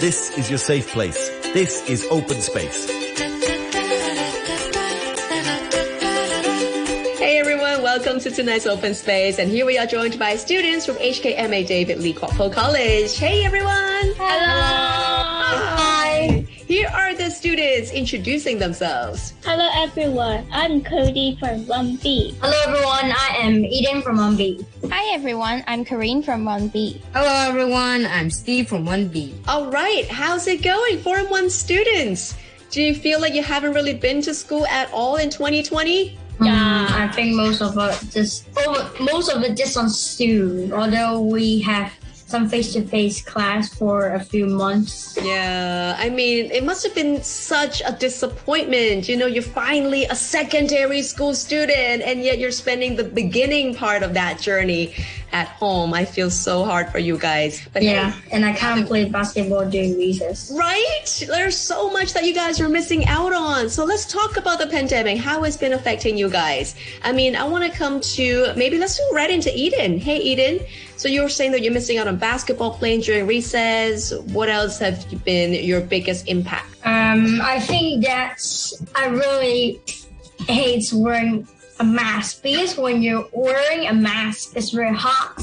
This is your safe place. This is open space. Hey everyone, welcome to tonight's open space. And here we are joined by students from HKMA David Li Kwok Po College. Hey everyone. Hello. Hi. Here are the students introducing themselves. Hello everyone. I'm Cody from 1B. Hello everyone, I am Eden from 1B. Hi everyone, I'm Karine from 1B. Hello everyone, I'm Steve from 1B. All right, how's it going, Form 1 students? Do you feel like you haven't really been to school at all in 2020? Yeah, mm, I think most of it just oh, most of it just on Zoom. Although we have some face-to-face class for a few months. Yeah, I mean, it must have been such a disappointment. You know, you're finally a secondary school student, and yet you're spending the beginning part of that journey at home. I feel so hard for you guys. But yeah, hey, and I can't play basketball during recess. Right? There's so much that you guys are missing out on. So let's talk about the pandemic, how it's been affecting you guys. I mean, I want to come to maybe let's go right into Eden. Hey, Eden. So you're saying that you're missing out on basketball playing during recess. What else have been your biggest impact? Um, I think that I really hate wearing a mask because when you're wearing a mask, it's very hot.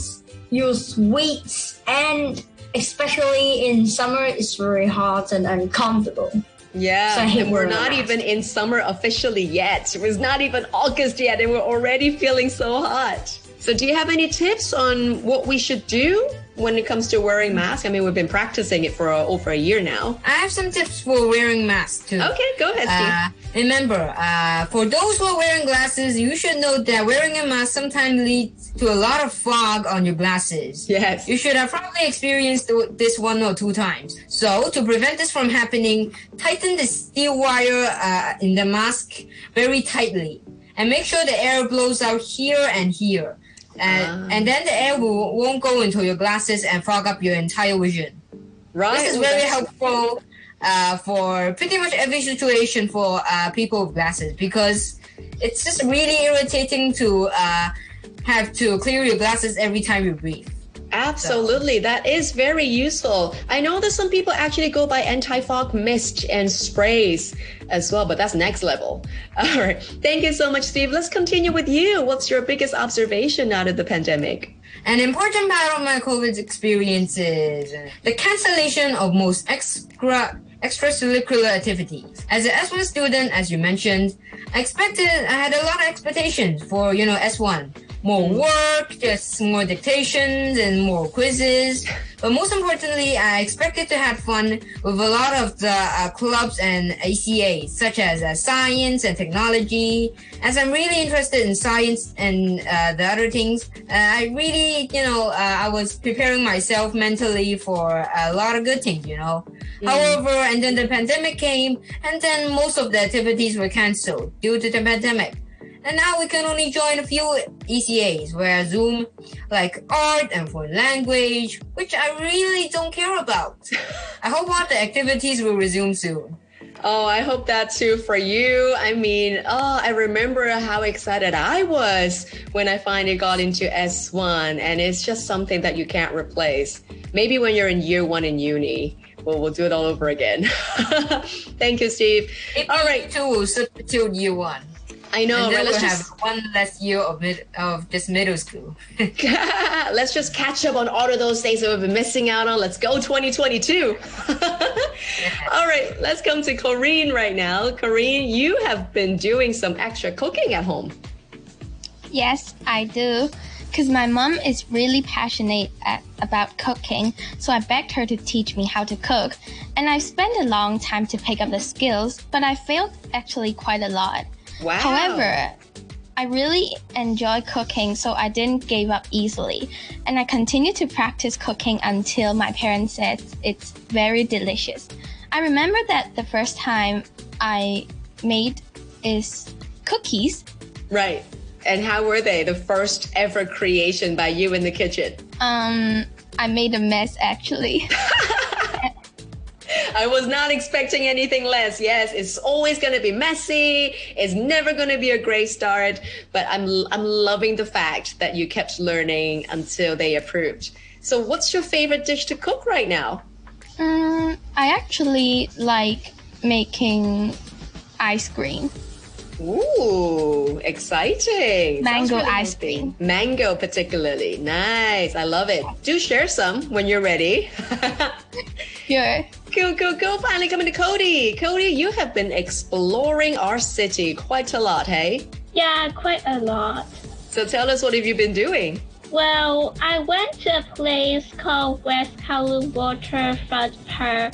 You sweat, and especially in summer, it's very hot and uncomfortable. Yeah, so we're not even in summer officially yet. It was not even August yet, and we're already feeling so hot. So, do you have any tips on what we should do when it comes to wearing masks? I mean, we've been practicing it for uh, over a year now. I have some tips for wearing masks too. Okay, go ahead, Steve. Uh, remember, uh, for those who are wearing glasses, you should know that wearing a mask sometimes leads to a lot of fog on your glasses. Yes. You should have probably experienced this one or two times. So, to prevent this from happening, tighten the steel wire uh, in the mask very tightly and make sure the air blows out here and here and uh, and then the air will, won't go into your glasses and fog up your entire vision. Right. This is very helpful uh, for pretty much every situation for uh, people with glasses because it's just really irritating to uh, have to clear your glasses every time you breathe. Absolutely. That is very useful. I know that some people actually go by anti fog mist and sprays as well, but that's next level. All right. Thank you so much, Steve. Let's continue with you. What's your biggest observation out of the pandemic? An important part of my COVID experience is the cancellation of most extra extracurricular activities. As an S1 student, as you mentioned, I expected I had a lot of expectations for you know S1 more work, just more dictations and more quizzes. But most importantly, I expected to have fun with a lot of the uh, clubs and ECAs, such as uh, science and technology. As I'm really interested in science and uh, the other things, uh, I really, you know, uh, I was preparing myself mentally for a lot of good things, you know. Mm. However, and then the pandemic came, and then most of the activities were canceled due to the pandemic. And now we can only join a few ECAs where Zoom, like art and foreign language, which I really don't care about. I hope all the activities will resume soon. Oh, I hope that too for you. I mean, oh, I remember how excited I was when I finally got into S1, and it's just something that you can't replace. Maybe when you're in year one in uni, we'll, we'll do it all over again. Thank you, Steve. It all right. Two, substitute year one. I know. And then right? Let's we'll just... have one less year of mid, of this middle school. let's just catch up on all of those things that we've been missing out on. Let's go 2022. all right, let's come to Karine right now. Karine, you have been doing some extra cooking at home. Yes, I do. Because my mom is really passionate at, about cooking, so I begged her to teach me how to cook. And I've spent a long time to pick up the skills, but I failed actually quite a lot. Wow. However, I really enjoy cooking, so I didn't give up easily. And I continued to practice cooking until my parents said it's very delicious. I remember that the first time I made is cookies. Right. And how were they? The first ever creation by you in the kitchen? Um, I made a mess actually. I was not expecting anything less. Yes, it's always going to be messy. It's never going to be a great start. But I'm I'm loving the fact that you kept learning until they approved. So, what's your favorite dish to cook right now? Um, I actually like making ice cream. Ooh, exciting. Mango really ice cream. Mango, particularly. Nice. I love it. Do share some when you're ready. Sure. Cool, cool, cool. Finally coming to Cody. Cody, you have been exploring our city quite a lot, hey? Yeah, quite a lot. So tell us what have you been doing? Well, I went to a place called West Kowloon Waterfront Park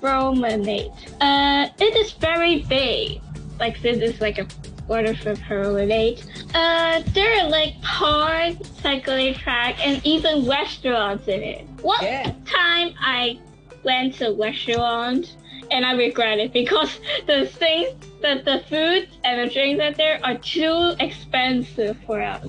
Promenade. Uh, it is very big. Like this is like a waterfront promenade. Uh, there are like parks, cycling track, and even restaurants in it. One Yeah. time I went to restaurant and I regret it because the things that the food and the drinks that there are too expensive for us.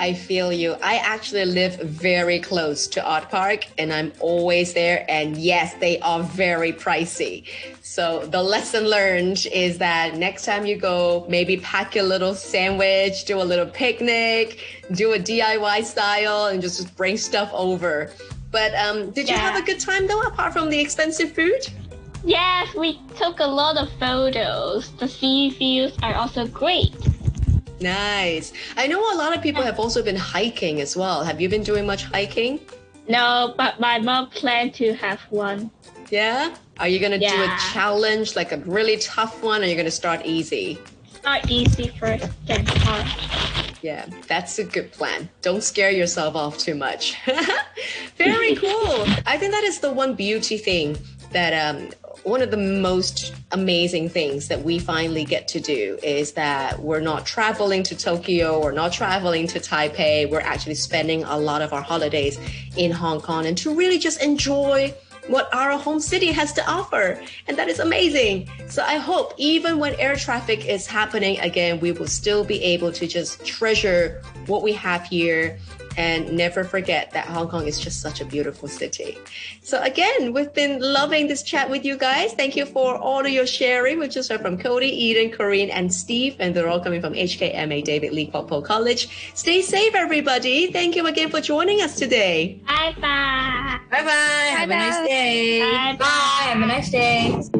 I feel you. I actually live very close to Art Park and I'm always there. And yes, they are very pricey. So the lesson learned is that next time you go, maybe pack a little sandwich, do a little picnic, do a DIY style, and just bring stuff over. But um, did you Yeah. have a good time though, apart from the expensive food? Yes, we took a lot of photos. The sea views are also great. Nice. I know a lot of people have also been hiking as well. Have you been doing much hiking? No, but my mom planned to have one. Yeah? Are you gonna do a challenge, like a really tough one, or you're gonna start easy? Start easy first, then hard. Yeah, that's a good plan. Don't scare yourself off too much. Very cool. I think that is the one beauty thing that um, one of the most amazing things that we finally get to do is that we're not traveling to Tokyo, we're not traveling to Taipei, we're actually spending a lot of our holidays in Hong Kong and to really just enjoy what our home city has to offer. And that is amazing. So I hope even when air traffic is happening again, we will still be able to just treasure what we have here and never forget that Hong Kong is just such a beautiful city. So again, we've been loving this chat with you guys. Thank you for all of your sharing, which is from Cody, Eden, Corinne, and Steve, and they're all coming from HKMA David Li Kwok College. Stay safe, everybody. Thank you again for joining us today. Bye bye. Bye bye. Have a nice day. Bye Bye. Have a nice day.